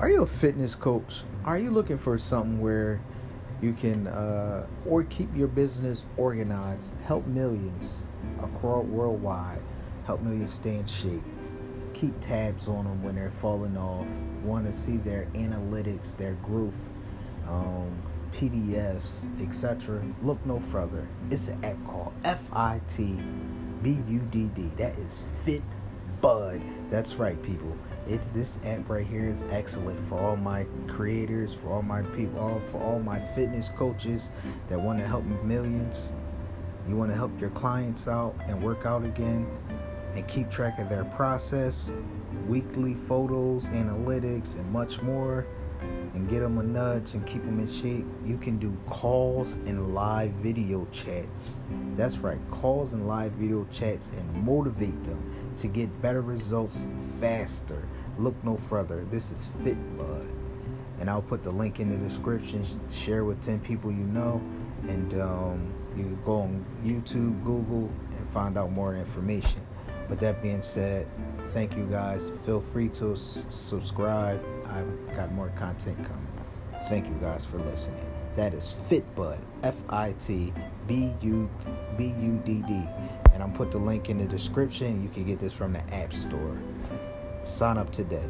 Are you a fitness coach? Are you looking for something where you can uh, or keep your business organized, help millions across worldwide, help millions stay in shape, keep tabs on them when they're falling off, want to see their analytics, their growth, um, PDFs, etc. Look no further. It's an app called F I T B U D D. That is Fit Bud. That's right, people. It this app right here is excellent for all my creators, for all my people, all for all my fitness coaches that want to help millions. You want to help your clients out and work out again and keep track of their process, weekly photos, analytics, and much more and get them a nudge and keep them in shape, you can do calls and live video chats. That's right, calls and live video chats and motivate them to get better results faster. Look no further. This is FitBudd. And I'll put the link in the description. Share with 10 people you know. And um, you can go on YouTube, Google, and find out more information. With that being said, thank you guys. Feel free to s- subscribe. I've got more content coming. Thank you guys for listening. That is FitBudd, F I T B U B U D D. And I'm put the link in the description. You can get this from the App Store. Sign up today.